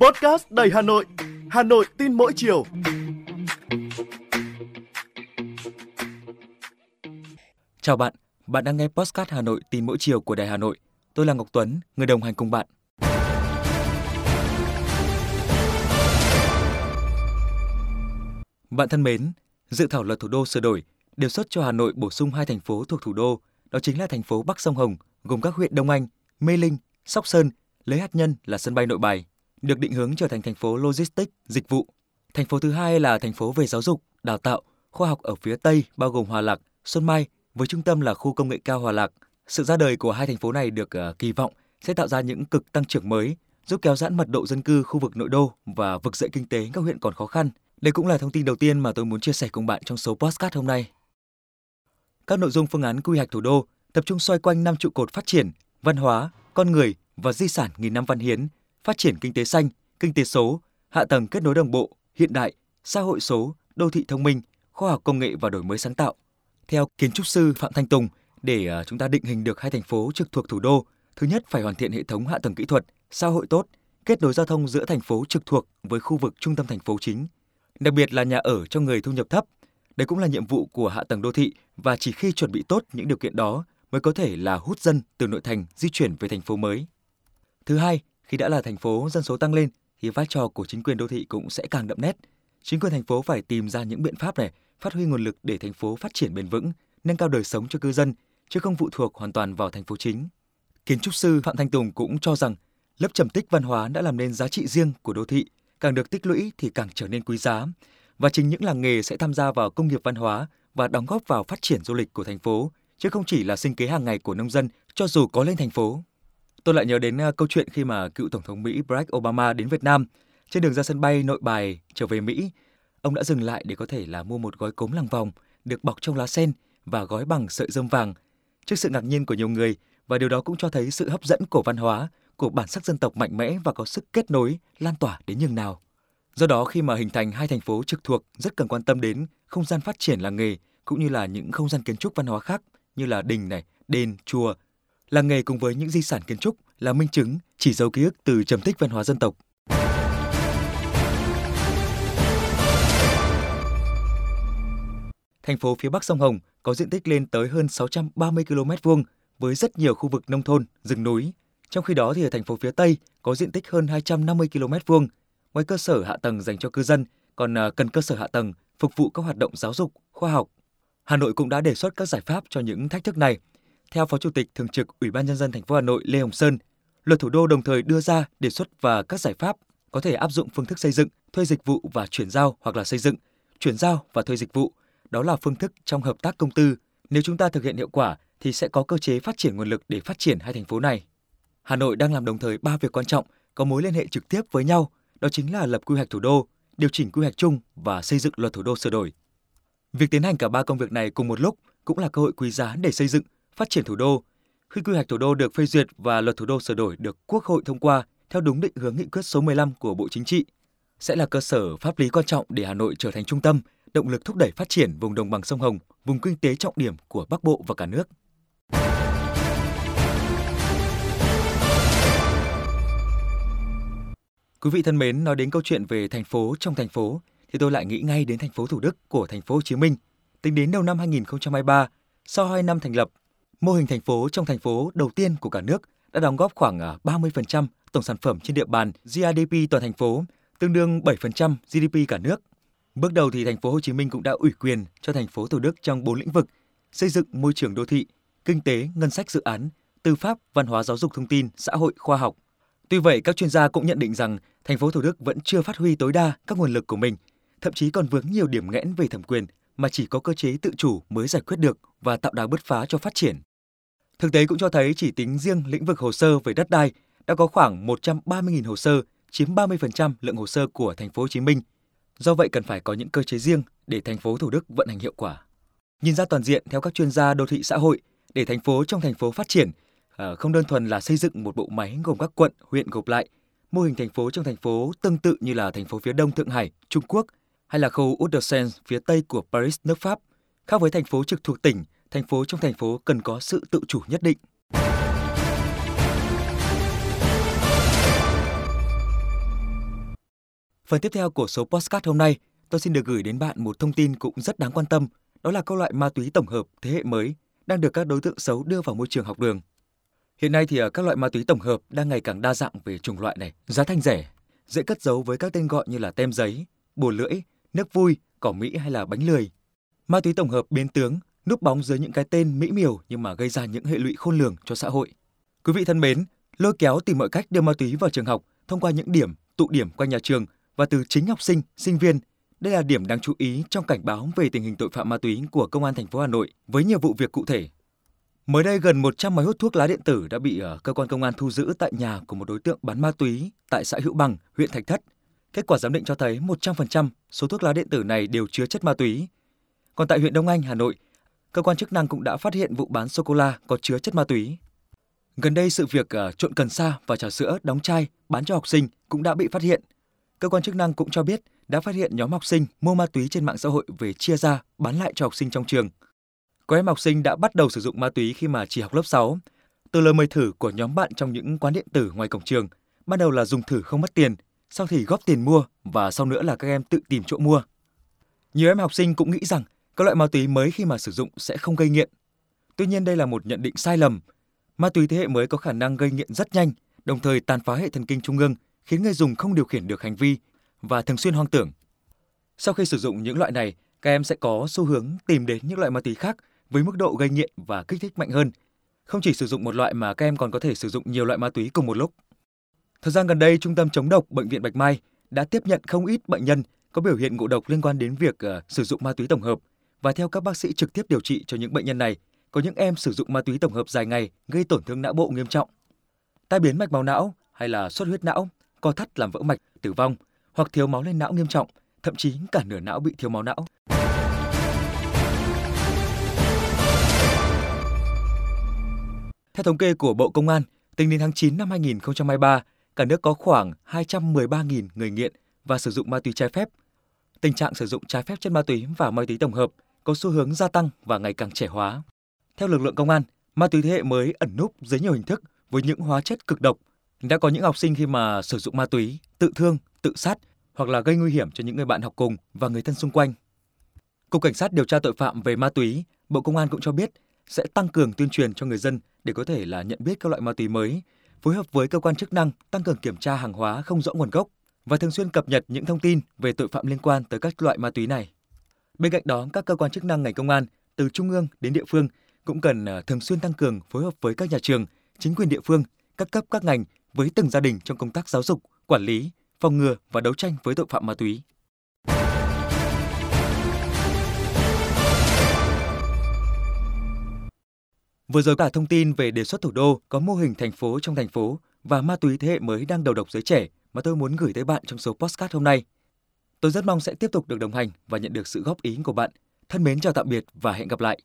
Podcast đầy Hà Nội, Hà Nội tin mỗi chiều. Chào bạn, bạn đang nghe Podcast Hà Nội tin mỗi chiều của Đài Hà Nội. Tôi là Ngọc Tuấn, người đồng hành cùng bạn. Bạn thân mến, dự thảo luật thủ đô sửa đổi đề xuất cho Hà Nội bổ sung hai thành phố thuộc thủ đô, đó chính là thành phố Bắc Sông Hồng, gồm các huyện Đông Anh, Mê Linh, Sóc Sơn, lấy hạt nhân là sân bay Nội Bài, được định hướng trở thành thành phố logistics, dịch vụ. Thành phố thứ hai là thành phố về giáo dục, đào tạo, khoa học ở phía Tây bao gồm Hòa Lạc, Xuân Mai với trung tâm là khu công nghệ cao Hòa Lạc. Sự ra đời của hai thành phố này được uh, kỳ vọng sẽ tạo ra những cực tăng trưởng mới, giúp kéo giãn mật độ dân cư khu vực nội đô và vực dậy kinh tế các huyện còn khó khăn. Đây cũng là thông tin đầu tiên mà tôi muốn chia sẻ cùng bạn trong số podcast hôm nay. Các nội dung phương án quy hoạch thủ đô tập trung xoay quanh năm trụ cột phát triển, văn hóa, con người và di sản nghìn năm văn hiến, phát triển kinh tế xanh, kinh tế số, hạ tầng kết nối đồng bộ, hiện đại, xã hội số, đô thị thông minh, khoa học công nghệ và đổi mới sáng tạo. Theo kiến trúc sư Phạm Thanh Tùng, để à, chúng ta định hình được hai thành phố trực thuộc thủ đô, thứ nhất phải hoàn thiện hệ thống hạ tầng kỹ thuật, xã hội tốt, kết nối giao thông giữa thành phố trực thuộc với khu vực trung tâm thành phố chính, đặc biệt là nhà ở cho người thu nhập thấp. Đây cũng là nhiệm vụ của hạ tầng đô thị và chỉ khi chuẩn bị tốt những điều kiện đó mới có thể là hút dân từ nội thành di chuyển về thành phố mới. Thứ hai, khi đã là thành phố dân số tăng lên thì vai trò của chính quyền đô thị cũng sẽ càng đậm nét. Chính quyền thành phố phải tìm ra những biện pháp này, phát huy nguồn lực để thành phố phát triển bền vững, nâng cao đời sống cho cư dân, chứ không phụ thuộc hoàn toàn vào thành phố chính. Kiến trúc sư Phạm Thanh Tùng cũng cho rằng lớp trầm tích văn hóa đã làm nên giá trị riêng của đô thị, càng được tích lũy thì càng trở nên quý giá. Và chính những làng nghề sẽ tham gia vào công nghiệp văn hóa và đóng góp vào phát triển du lịch của thành phố, chứ không chỉ là sinh kế hàng ngày của nông dân cho dù có lên thành phố. Tôi lại nhớ đến ờ, câu chuyện khi mà cựu Tổng thống Mỹ Barack Obama đến Việt Nam. Trên đường ra sân bay nội bài trở về Mỹ, ông đã dừng lại để có thể là mua một gói cốm làng vòng được bọc trong lá sen và gói bằng sợi dơm vàng. Trước sự ngạc nhiên của nhiều người, và điều đó cũng cho thấy sự hấp dẫn của văn hóa, của bản sắc dân tộc mạnh mẽ và có sức kết nối, lan tỏa đến nhường nào. Do đó khi mà hình thành hai thành phố trực thuộc rất cần quan tâm đến không gian phát triển làng nghề cũng như là những không gian kiến trúc văn hóa khác như là đình này, đền, chùa, Làng nghề cùng với những di sản kiến trúc là minh chứng chỉ dấu ký ức từ trầm tích văn hóa dân tộc. Thành phố phía Bắc sông Hồng có diện tích lên tới hơn 630 km vuông với rất nhiều khu vực nông thôn, rừng núi. Trong khi đó thì ở thành phố phía Tây có diện tích hơn 250 km vuông. Ngoài cơ sở hạ tầng dành cho cư dân, còn à, cần cơ sở hạ tầng phục vụ các hoạt động giáo dục, khoa học. Hà Nội cũng đã đề xuất các giải pháp cho những thách thức này theo Phó Chủ tịch Thường trực Ủy ban nhân dân thành phố Hà Nội Lê Hồng Sơn, luật thủ đô đồng thời đưa ra đề xuất và các giải pháp có thể áp dụng phương thức xây dựng, thuê dịch vụ và chuyển giao hoặc là xây dựng, chuyển giao và thuê dịch vụ. Đó là phương thức trong hợp tác công tư. Nếu chúng ta thực hiện hiệu quả thì sẽ có cơ chế phát triển nguồn lực để phát triển hai thành phố này. Hà Nội đang làm đồng thời ba việc quan trọng có mối liên hệ trực tiếp với nhau, đó chính là lập quy hoạch thủ đô, điều chỉnh quy hoạch chung và xây dựng luật thủ đô sửa đổi. Việc tiến hành cả ba công việc này cùng một lúc cũng là cơ hội quý giá để xây dựng phát triển thủ đô. Khi quy hoạch thủ đô được phê duyệt và luật thủ đô sửa đổi được Quốc hội thông qua theo đúng định hướng nghị quyết số 15 của Bộ Chính trị, sẽ là cơ sở pháp lý quan trọng để Hà Nội trở thành trung tâm, động lực thúc đẩy phát triển vùng đồng bằng sông Hồng, vùng kinh tế trọng điểm của Bắc Bộ và cả nước. Quý vị thân mến, nói đến câu chuyện về thành phố trong thành phố thì tôi lại nghĩ ngay đến thành phố Thủ Đức của thành phố Hồ Chí Minh. Tính đến đầu năm 2023, sau 2 năm thành lập, Mô hình thành phố trong thành phố đầu tiên của cả nước đã đóng góp khoảng à, 30% tổng sản phẩm trên địa bàn GDP toàn thành phố, tương đương 7% GDP cả nước. Bước đầu thì thành phố Hồ Chí Minh cũng đã ủy quyền cho thành phố Thủ Đức trong 4 lĩnh vực: xây dựng môi trường đô thị, kinh tế, ngân sách dự án, tư pháp, văn hóa giáo dục thông tin, xã hội, khoa học. Tuy vậy, các chuyên gia cũng nhận định rằng thành phố Thủ Đức vẫn chưa phát huy tối đa các nguồn lực của mình, thậm chí còn vướng nhiều điểm nghẽn về thẩm quyền mà chỉ có cơ chế tự chủ mới giải quyết được và tạo đà bứt phá cho phát triển. Thực tế cũng cho thấy chỉ tính riêng lĩnh vực hồ sơ về đất đai đã có khoảng 130.000 hồ sơ, chiếm 30% lượng hồ sơ của thành phố Hồ Chí Minh. Do vậy cần phải có những cơ chế riêng để thành phố Thủ Đức vận hành hiệu quả. Nhìn ra toàn diện theo các chuyên gia đô thị xã hội để thành phố trong thành phố phát triển, à, không đơn thuần là xây dựng một bộ máy gồm các quận, huyện gộp lại, mô hình thành phố trong thành phố tương tự như là thành phố phía đông Thượng Hải, Trung Quốc hay là khu Uddersense phía tây của Paris nước Pháp, khác với thành phố trực thuộc tỉnh, thành phố trong thành phố cần có sự tự chủ nhất định. Phần tiếp theo của số podcast hôm nay, tôi xin được gửi đến bạn một thông tin cũng rất đáng quan tâm, đó là các loại ma túy tổng hợp thế hệ mới đang được các đối tượng xấu đưa vào môi trường học đường. Hiện nay thì à, các loại ma túy tổng hợp đang ngày càng đa dạng về chủng loại này, giá thành rẻ, dễ cất giấu với các tên gọi như là tem giấy, bồ lưỡi nước vui, cỏ Mỹ hay là bánh lười. Ma túy tổng hợp biến tướng, núp bóng dưới những cái tên mỹ miều nhưng mà gây ra những hệ lụy khôn lường cho xã hội. Quý vị thân mến, lôi kéo tìm mọi cách đưa ma túy vào trường học thông qua những điểm, tụ điểm quanh nhà trường và từ chính học sinh, sinh viên. Đây là điểm đáng chú ý trong cảnh báo về tình hình tội phạm ma túy của Công an thành phố Hà Nội với nhiều vụ việc cụ thể. Mới đây gần 100 máy hút thuốc lá điện tử đã bị ờ, cơ quan công an thu giữ tại nhà của một đối tượng bán ma túy tại xã Hữu Bằng, huyện Thạch Thất. Kết quả giám định cho thấy 100% số thuốc lá điện tử này đều chứa chất ma túy. Còn tại huyện Đông Anh, Hà Nội, cơ quan chức năng cũng đã phát hiện vụ bán sô cô la có chứa chất ma túy. Gần đây sự việc uh, trộn cần sa và trà sữa đóng chai bán cho học sinh cũng đã bị phát hiện. Cơ quan chức năng cũng cho biết đã phát hiện nhóm học sinh mua ma túy trên mạng xã hội về chia ra bán lại cho học sinh trong trường. Có em học sinh đã bắt đầu sử dụng ma túy khi mà chỉ học lớp 6. Từ lời mời thử của nhóm bạn trong những quán điện tử ngoài cổng trường, ban đầu là dùng thử không mất tiền, sau thì góp tiền mua và sau nữa là các em tự tìm chỗ mua. Nhiều em học sinh cũng nghĩ rằng các loại ma túy mới khi mà sử dụng sẽ không gây nghiện. Tuy nhiên đây là một nhận định sai lầm. Ma túy thế hệ mới có khả năng gây nghiện rất nhanh, đồng thời tàn phá hệ thần kinh trung ương, khiến người dùng không điều khiển được hành vi và thường xuyên hoang tưởng. Sau khi sử dụng những loại này, các em sẽ có xu hướng tìm đến những loại ma túy khác với mức độ gây nghiện và kích thích mạnh hơn. Không chỉ sử dụng một loại mà các em còn có thể sử dụng nhiều loại ma túy cùng một lúc. Thời gian gần đây, Trung tâm chống độc Bệnh viện Bạch Mai đã tiếp nhận không ít bệnh nhân có biểu hiện ngộ độc liên quan đến việc uh, sử dụng ma túy tổng hợp và theo các bác sĩ trực tiếp điều trị cho những bệnh nhân này, có những em sử dụng ma túy tổng hợp dài ngày gây tổn thương não bộ nghiêm trọng. Tai biến mạch máu não hay là xuất huyết não, co thắt làm vỡ mạch, tử vong hoặc thiếu máu lên não nghiêm trọng, thậm chí cả nửa não bị thiếu máu não. Theo thống kê của Bộ Công an, tính đến tháng 9 năm 2023, cả nước có khoảng 213.000 người nghiện và sử dụng ma túy trái phép. Tình trạng sử dụng trái phép chất ma túy và ma túy tổng hợp có xu hướng gia tăng và ngày càng trẻ hóa. Theo lực lượng công an, ma túy thế hệ mới ẩn núp dưới nhiều hình thức với những hóa chất cực độc. Đã có những học sinh khi mà sử dụng ma túy tự thương, tự sát hoặc là gây nguy hiểm cho những người bạn học cùng và người thân xung quanh. Cục Cảnh sát điều tra tội phạm về ma túy, Bộ Công an cũng cho biết sẽ tăng cường tuyên truyền cho người dân để có thể là nhận biết các loại ma túy mới, phối hợp với cơ quan chức năng tăng cường kiểm tra hàng hóa không rõ nguồn gốc và thường xuyên cập nhật những thông tin về tội phạm liên quan tới các loại ma túy này. Bên cạnh đó, các cơ quan chức năng ngành công an từ trung ương đến địa phương cũng cần ờ, thường xuyên tăng cường phối hợp với các nhà trường, chính quyền địa phương, các cấp các ngành với từng gia đình trong công tác giáo dục, quản lý, phòng ngừa và đấu tranh với tội phạm ma túy. Vừa rồi cả thông tin về đề xuất thủ đô có mô hình thành phố trong thành phố và ma túy thế hệ mới đang đầu độc giới trẻ mà tôi muốn gửi tới bạn trong số postcard hôm nay. Tôi rất mong sẽ tiếp tục được đồng hành và nhận được sự góp ý của bạn. Thân mến, chào tạm biệt và hẹn gặp lại.